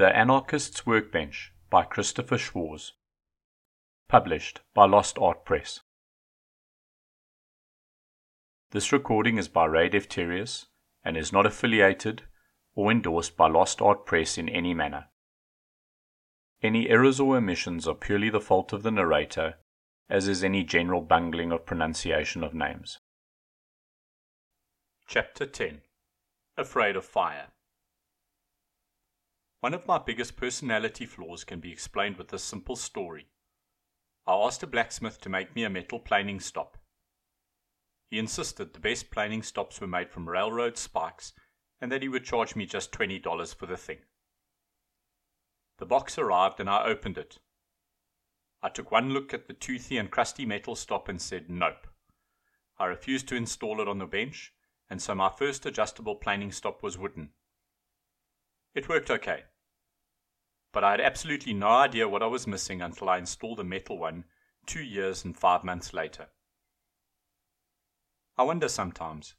The Anarchist's Workbench by Christopher Schwarz. Published by Lost Art Press. This recording is by Ray Defterius and is not affiliated or endorsed by Lost Art Press in any manner. Any errors or omissions are purely the fault of the narrator, as is any general bungling of pronunciation of names. Chapter 10 Afraid of Fire One of my biggest personality flaws can be explained with this simple story. I asked a blacksmith to make me a metal planing stop. He insisted the best planing stops were made from railroad spikes and that he would charge me just $20 for the thing. The box arrived and I opened it. I took one look at the toothy and crusty metal stop and said nope. I refused to install it on the bench, and so my first adjustable planing stop was wooden. It worked okay. But I had absolutely no idea what I was missing until I installed a metal one two years and five months later. I wonder sometimes,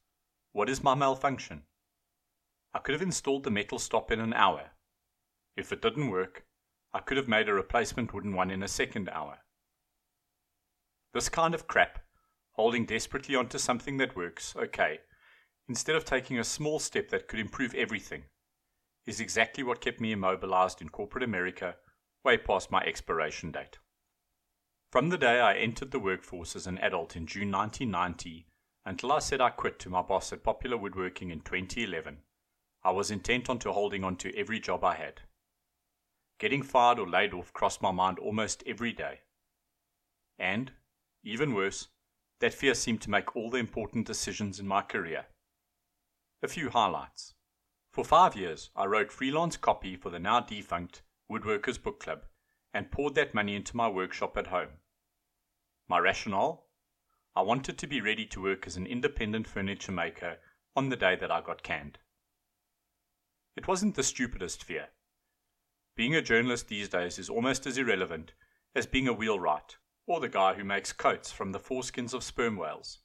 what is my malfunction? I could have installed the metal stop in an hour. If it didn't work, I could have made a replacement wooden one in a second hour. This kind of crap, holding desperately onto something that works, okay, instead of taking a small step that could improve everything, is exactly what kept me immobilized in corporate America way past my expiration date. From the day I entered the workforce as an adult in June 1990 until I said I quit to my boss at Popular Woodworking in 2011, I was intent on to holding on to every job I had. Getting fired or laid off crossed my mind almost every day. And, even worse, that fear seemed to make all the important decisions in my career. A few highlights. For five years, I wrote freelance copy for the now defunct Woodworkers Book Club and poured that money into my workshop at home. My rationale? I wanted to be ready to work as an independent furniture maker on the day that I got canned. It wasn't the stupidest fear. Being a journalist these days is almost as irrelevant as being a wheelwright or the guy who makes coats from the foreskins of sperm whales.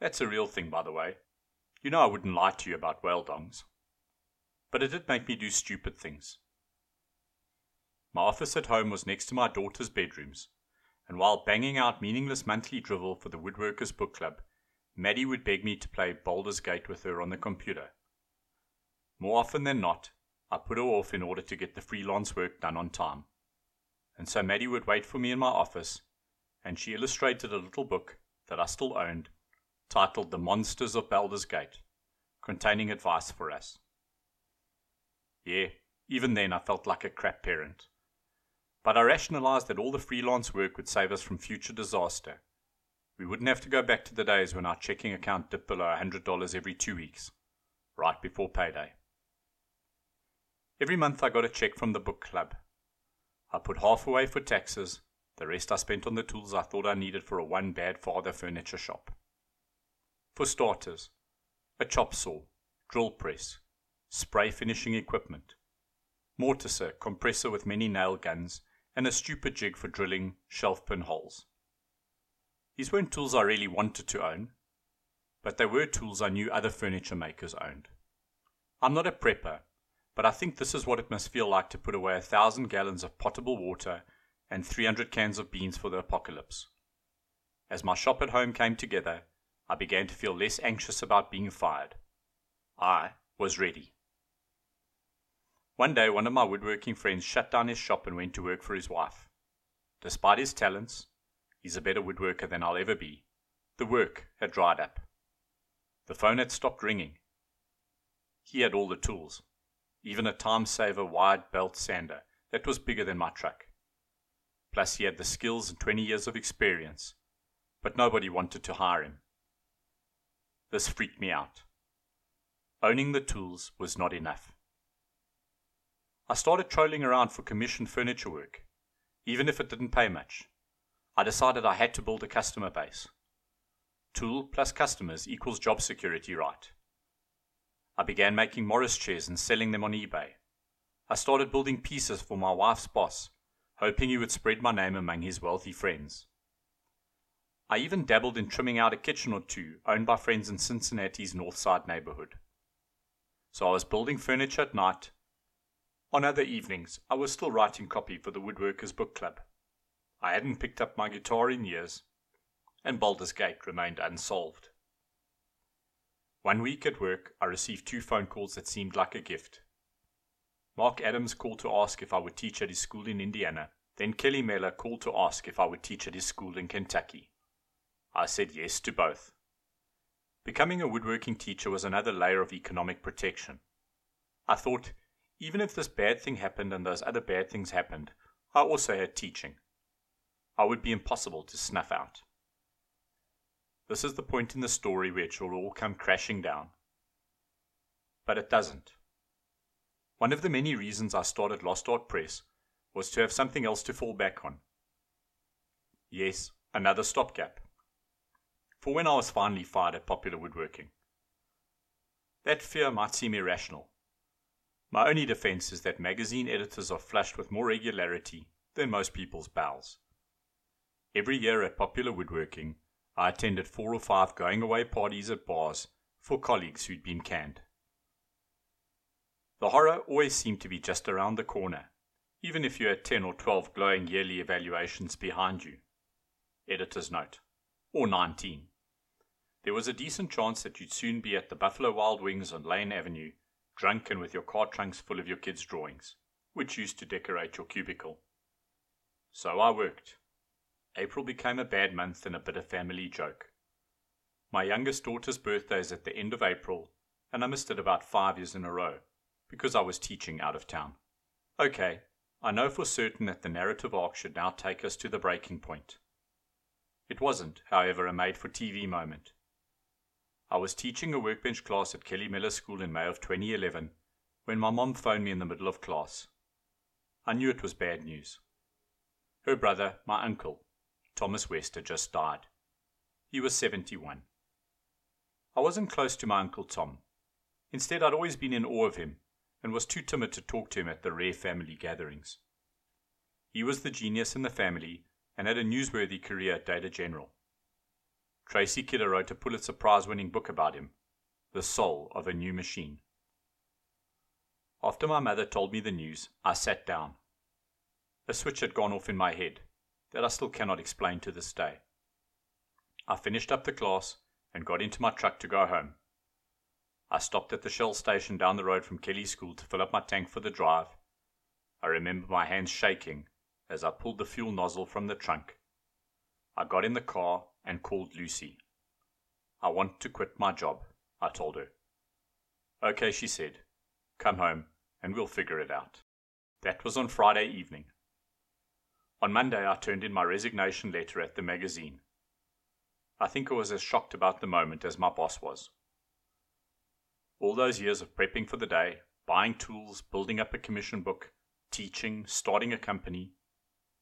That's a real thing, by the way. You know I wouldn't lie to you about whale dongs. But it did make me do stupid things. My office at home was next to my daughter's bedrooms, and while banging out meaningless monthly drivel for the Woodworkers Book Club, Maddie would beg me to play Baldur's Gate with her on the computer. More often than not, I put her off in order to get the freelance work done on time. And so Maddie would wait for me in my office, and she illustrated a little book that I still owned, titled The Monsters of Baldur's Gate, containing advice for us. Yeah, even then I felt like a crap parent. But I rationalized that all the freelance work would save us from future disaster. We wouldn't have to go back to the days when our checking account dipped below $100 every two weeks, right before payday. Every month I got a check from the book club. I put half away for taxes, the rest I spent on the tools I thought I needed for a one bad father furniture shop. For starters, a chop saw, drill press, spray finishing equipment, mortiser, compressor with many nail guns, and a stupid jig for drilling shelf pin holes. These weren't tools I really wanted to own, but they were tools I knew other furniture makers owned. I'm not a prepper, but I think this is what it must feel like to put away a thousand gallons of potable water and 300 cans of beans for the apocalypse. As my shop at home came together, I began to feel less anxious about being fired. I was ready. One day, one of my woodworking friends shut down his shop and went to work for his wife. Despite his talents, he's a better woodworker than I'll ever be. The work had dried up. The phone had stopped ringing. He had all the tools even a time saver wide belt sander that was bigger than my truck. Plus, he had the skills and 20 years of experience, but nobody wanted to hire him. This freaked me out. Owning the tools was not enough. I started trolling around for commissioned furniture work, even if it didn't pay much. I decided I had to build a customer base. Tool plus customers equals job security, right? I began making Morris chairs and selling them on eBay. I started building pieces for my wife's boss, hoping he would spread my name among his wealthy friends. I even dabbled in trimming out a kitchen or two owned by friends in Cincinnati's North Side neighborhood. So I was building furniture at night, On other evenings, I was still writing copy for the Woodworkers Book Club. I hadn't picked up my guitar in years, and Baldur's Gate remained unsolved. One week at work, I received two phone calls that seemed like a gift. Mark Adams called to ask if I would teach at his school in Indiana. Then Kelly Mehler called to ask if I would teach at his school in Kentucky. I said yes to both. Becoming a woodworking teacher was another layer of economic protection. I thought, even if this bad thing happened and those other bad things happened, I also had teaching. I would be impossible to snuff out. This is the point in the story where it will all come crashing down. But it doesn't. One of the many reasons I started Lost Art Press was to have something else to fall back on. Yes, another stopgap. For when I was finally fired at popular woodworking. That fear might seem irrational. My only defense is that magazine editors are flushed with more regularity than most people's bowels. Every year at Popular Woodworking, I attended four or five going away parties at bars for colleagues who'd been canned. The horror always seemed to be just around the corner, even if you had 10 or 12 glowing yearly evaluations behind you. Editor's note. Or 19. There was a decent chance that you'd soon be at the Buffalo Wild Wings on Lane Avenue, drunk and with your car trunks full of your kids' drawings, which used to decorate your cubicle. So I worked. April became a bad month and a bit of family joke. My youngest daughter's birthday is at the end of April, and I missed it about five years in a row because I was teaching out of town. Okay, I know for certain that the narrative arc should now take us to the breaking point. It wasn't, however, a made for TV moment. I was teaching a workbench class at Kelly Mehler School in May of 2011 when my mom phoned me in the middle of class. I knew it was bad news. Her brother, my uncle, Thomas West had just died. He was 71. I wasn't close to my Uncle Tom. Instead, I'd always been in awe of him and was too timid to talk to him at the rare family gatherings. He was the genius in the family and had a newsworthy career at Data General. Tracy Kidder wrote a Pulitzer Prize winning book about him, The Soul of a New Machine. After my mother told me the news, I sat down. A switch had gone off in my head that I still cannot explain to this day. I finished up the class and got into my truck to go home. I stopped at the Shell station down the road from Kelly School to fill up my tank for the drive. I remember my hands shaking as I pulled the fuel nozzle from the trunk. I got in the car and called Lucy. I want to quit my job, I told her. Okay, she said. Come home and we'll figure it out. That was on Friday evening. On Monday, I turned in my resignation letter at the magazine. I think I was as shocked about the moment as my boss was. All those years of prepping for the day, buying tools, building up a commission book, teaching, starting a company,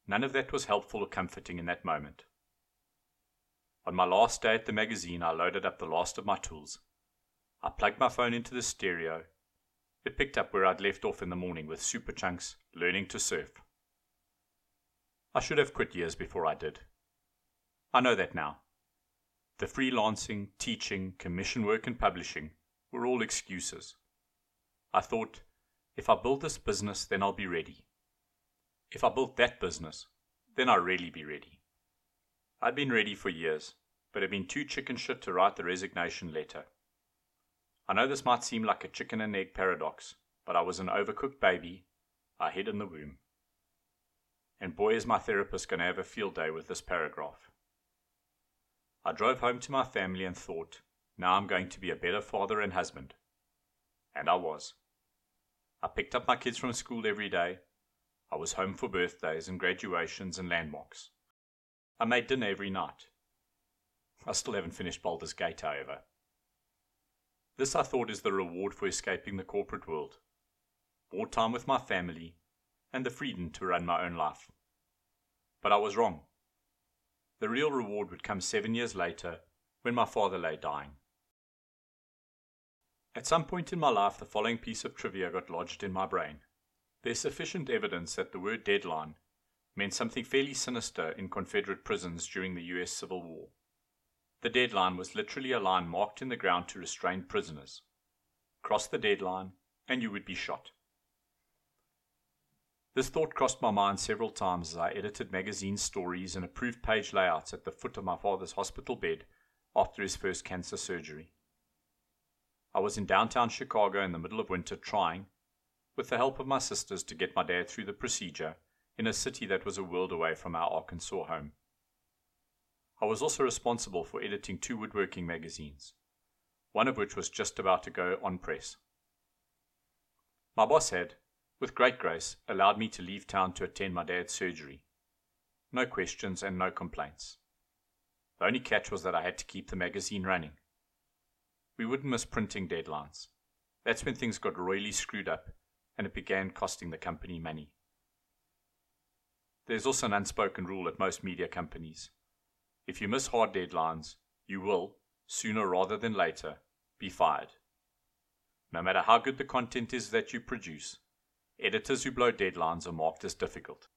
none of that was helpful or comforting in that moment. On my last day at the magazine, I loaded up the last of my tools. I plugged my phone into the stereo. It picked up where I'd left off in the morning with Superchunk's learning to surf. I should have quit years before I did. I know that now. The freelancing, teaching, commission work, and publishing were all excuses. I thought, if I build this business, then I'll be ready. If I built that business, then I'll really be ready. I'd been ready for years, but had been too chicken shit to write the resignation letter. I know this might seem like a chicken and egg paradox, but I was an overcooked baby, I hid in the womb. And boy, is my therapist going to have a field day with this paragraph. I drove home to my family and thought, now I'm going to be a better father and husband. And I was. I picked up my kids from school every day. I was home for birthdays and graduations and landmarks. I made dinner every night. I still haven't finished Baldur's Gate, however. This I thought is the reward for escaping the corporate world. More time with my family, and the freedom to run my own life. But I was wrong. The real reward would come seven years later when my father lay dying. At some point in my life, the following piece of trivia got lodged in my brain. There's sufficient evidence that the word deadline meant something fairly sinister in Confederate prisons during the US Civil War. The deadline was literally a line marked in the ground to restrain prisoners. Cross the deadline, and you would be shot. This thought crossed my mind several times as I edited magazine stories and approved page layouts at the foot of my father's hospital bed after his first cancer surgery. I was in downtown Chicago in the middle of winter trying, with the help of my sisters, to get my dad through the procedure in a city that was a world away from our Arkansas home. I was also responsible for editing two woodworking magazines, one of which was just about to go on press. My boss had, with great grace, allowed me to leave town to attend my dad's surgery. No questions and no complaints. The only catch was that I had to keep the magazine running. We wouldn't miss printing deadlines. That's when things got royally screwed up and it began costing the company money. There's also an unspoken rule at most media companies. If you miss hard deadlines, you will, sooner rather than later, be fired. No matter how good the content is that you produce, Editors who blow deadlines are marked as difficult.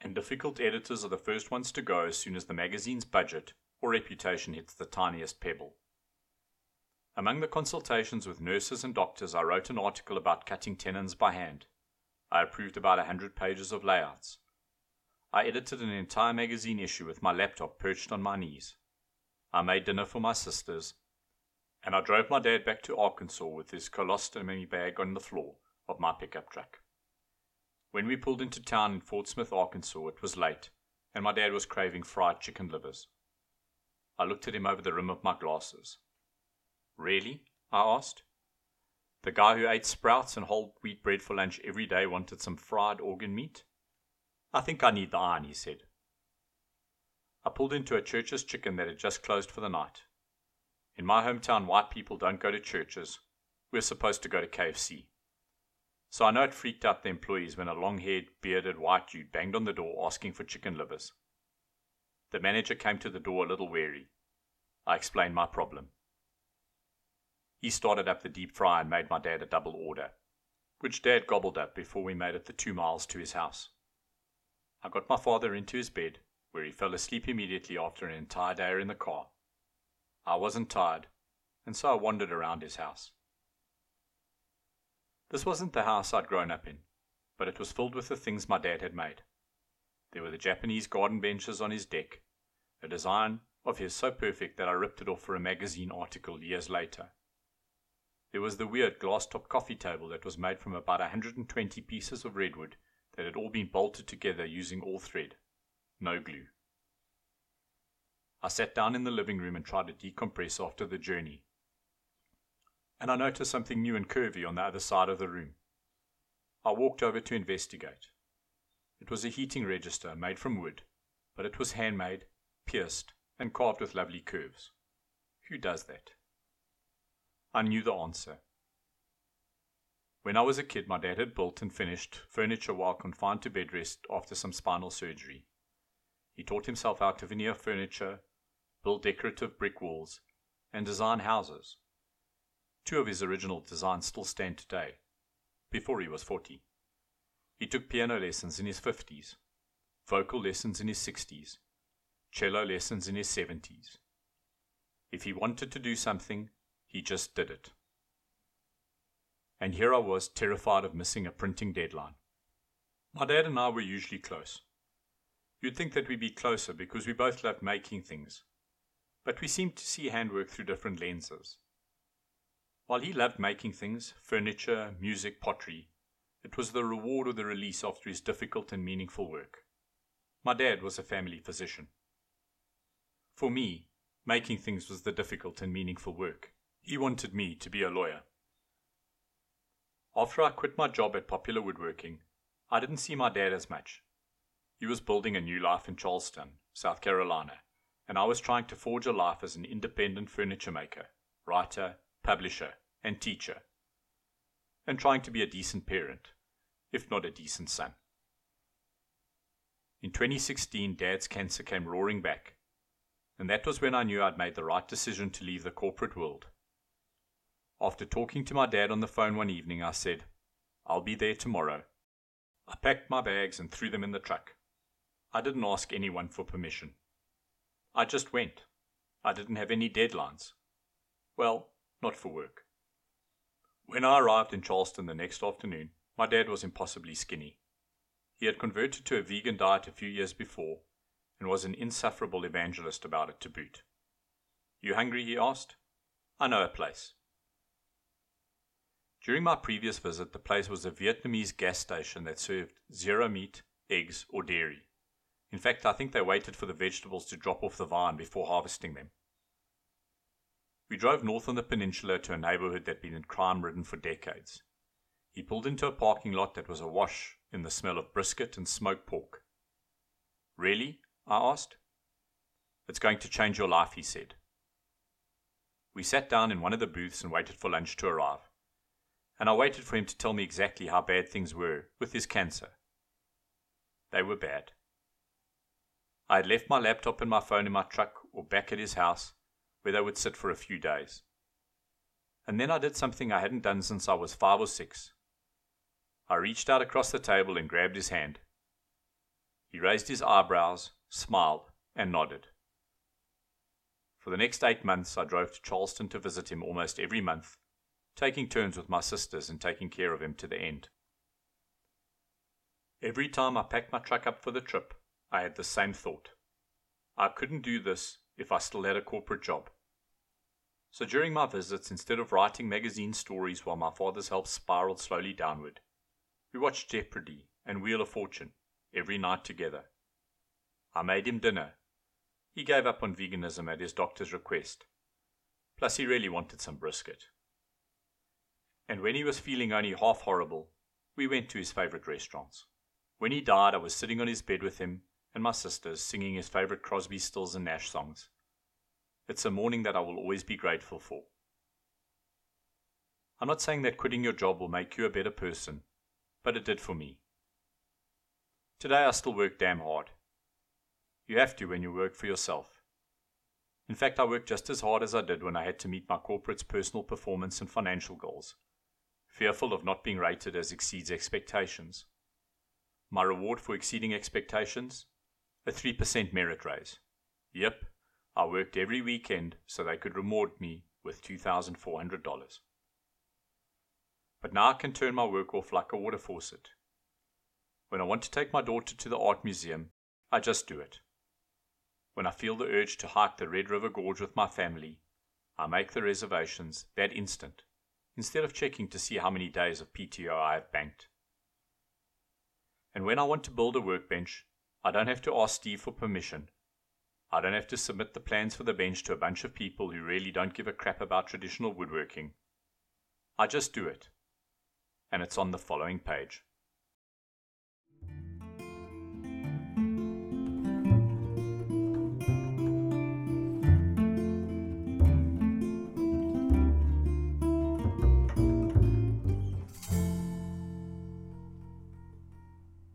And difficult editors are the first ones to go as soon as the magazine's budget or reputation hits the tiniest pebble. Among the consultations with nurses and doctors, I wrote an article about cutting tenons by hand. I approved about a hundred pages of layouts. I edited an entire magazine issue with my laptop perched on my knees. I made dinner for my sisters, and I drove my dad back to Arkansas with his colostomy bag on the floor of my pickup truck. When we pulled into town in Fort Smith, Arkansas, it was late, and my dad was craving fried chicken livers. I looked at him over the rim of my glasses. Really? I asked. The guy who ate sprouts and whole wheat bread for lunch every day wanted some fried organ meat? I think I need the iron, he said. I pulled into a Church's chicken that had just closed for the night. In my hometown, white people don't go to churches. We're supposed to go to KFC. So I know it freaked out the employees when a long haired, bearded white dude banged on the door asking for chicken livers. The manager came to the door a little wary. I explained my problem. He started up the deep fryer and made my dad a double order, which dad gobbled up before we made it the two miles to his house. I got my father into his bed, where he fell asleep immediately after an entire day in the car. I wasn't tired, and so I wandered around his house. This wasn't the house I'd grown up in, but it was filled with the things my dad had made. There were the Japanese garden benches on his deck, a design of his so perfect that I ripped it off for a magazine article years later. There was the weird glass top coffee table that was made from about a 120 pieces of redwood that had all been bolted together using all thread, no glue. I sat down in the living room and tried to decompress after the journey and I noticed something new and curvy on the other side of the room. I walked over to investigate. It was a heating register made from wood, but it was handmade, pierced, and carved with lovely curves. Who does that? I knew the answer. When I was a kid, my dad had built and finished furniture while confined to bed rest after some spinal surgery. He taught himself how to veneer furniture, build decorative brick walls, and design houses. Two of his original designs still stand today, before he was 40. He took piano lessons in his 50s, vocal lessons in his 60s, cello lessons in his 70s. If he wanted to do something, he just did it. And here I was, terrified of missing a printing deadline. My dad and I were usually close. You'd think that we'd be closer because we both loved making things, but we seemed to see handwork through different lenses. While he loved making things, furniture, music, pottery, it was the reward or the release after his difficult and meaningful work. My dad was a family physician. For me, making things was the difficult and meaningful work. He wanted me to be a lawyer. After I quit my job at Popular Woodworking, I didn't see my dad as much. He was building a new life in Charleston, South Carolina, and I was trying to forge a life as an independent furniture maker, writer, publisher, and teacher, and trying to be a decent parent, if not a decent son. In 2016, Dad's cancer came roaring back, and that was when I knew I'd made the right decision to leave the corporate world. After talking to my dad on the phone one evening, I said, I'll be there tomorrow. I packed my bags and threw them in the truck. I didn't ask anyone for permission. I just went. I didn't have any deadlines. Well, not for work. When I arrived in Charleston the next afternoon, my dad was impossibly skinny. He had converted to a vegan diet a few years before and was an insufferable evangelist about it to boot. You hungry? he asked. I know a place. During my previous visit, the place was a Vietnamese gas station that served zero meat, eggs, or dairy. In fact, I think they waited for the vegetables to drop off the vine before harvesting them. We drove north on the peninsula to a neighborhood that had been crime ridden for decades. He pulled into a parking lot that was awash in the smell of brisket and smoked pork. Really? I asked. It's going to change your life, he said. We sat down in one of the booths and waited for lunch to arrive. And I waited for him to tell me exactly how bad things were with his cancer. They were bad. I had left my laptop and my phone in my truck or back at his house, where they would sit for a few days. And then I did something I hadn't done since I was five or six. I reached out across the table and grabbed his hand. He raised his eyebrows, smiled, and nodded. For the next eight months, I drove to Charleston to visit him almost every month, taking turns with my sisters and taking care of him to the end. Every time I packed my truck up for the trip, I had the same thought. I couldn't do this if I still had a corporate job. So during my visits, instead of writing magazine stories while my father's health spiraled slowly downward, we watched Jeopardy and Wheel of Fortune every night together. I made him dinner. He gave up on veganism at his doctor's request. Plus, he really wanted some brisket. And when he was feeling only half horrible, we went to his favorite restaurants. When he died, I was sitting on his bed with him and my sisters singing his favorite Crosby, Stills, and Nash songs. It's a morning that I will always be grateful for. I'm not saying that quitting your job will make you a better person, but it did for me. Today I still work damn hard. You have to when you work for yourself. In fact, I work just as hard as I did when I had to meet my corporate's personal performance and financial goals, fearful of not being rated as exceeds expectations. My reward for exceeding expectations? A 3% merit raise. Yep, I worked every weekend so they could reward me with $2,400. But now I can turn my work off like a water faucet. When I want to take my daughter to the art museum, I just do it. When I feel the urge to hike the Red River Gorge with my family, I make the reservations that instant, instead of checking to see how many days of PTO I have banked. And when I want to build a workbench, I don't have to ask Steve for permission. I don't have to submit the plans for the bench to a bunch of people who really don't give a crap about traditional woodworking. I just do it. And it's on the following page.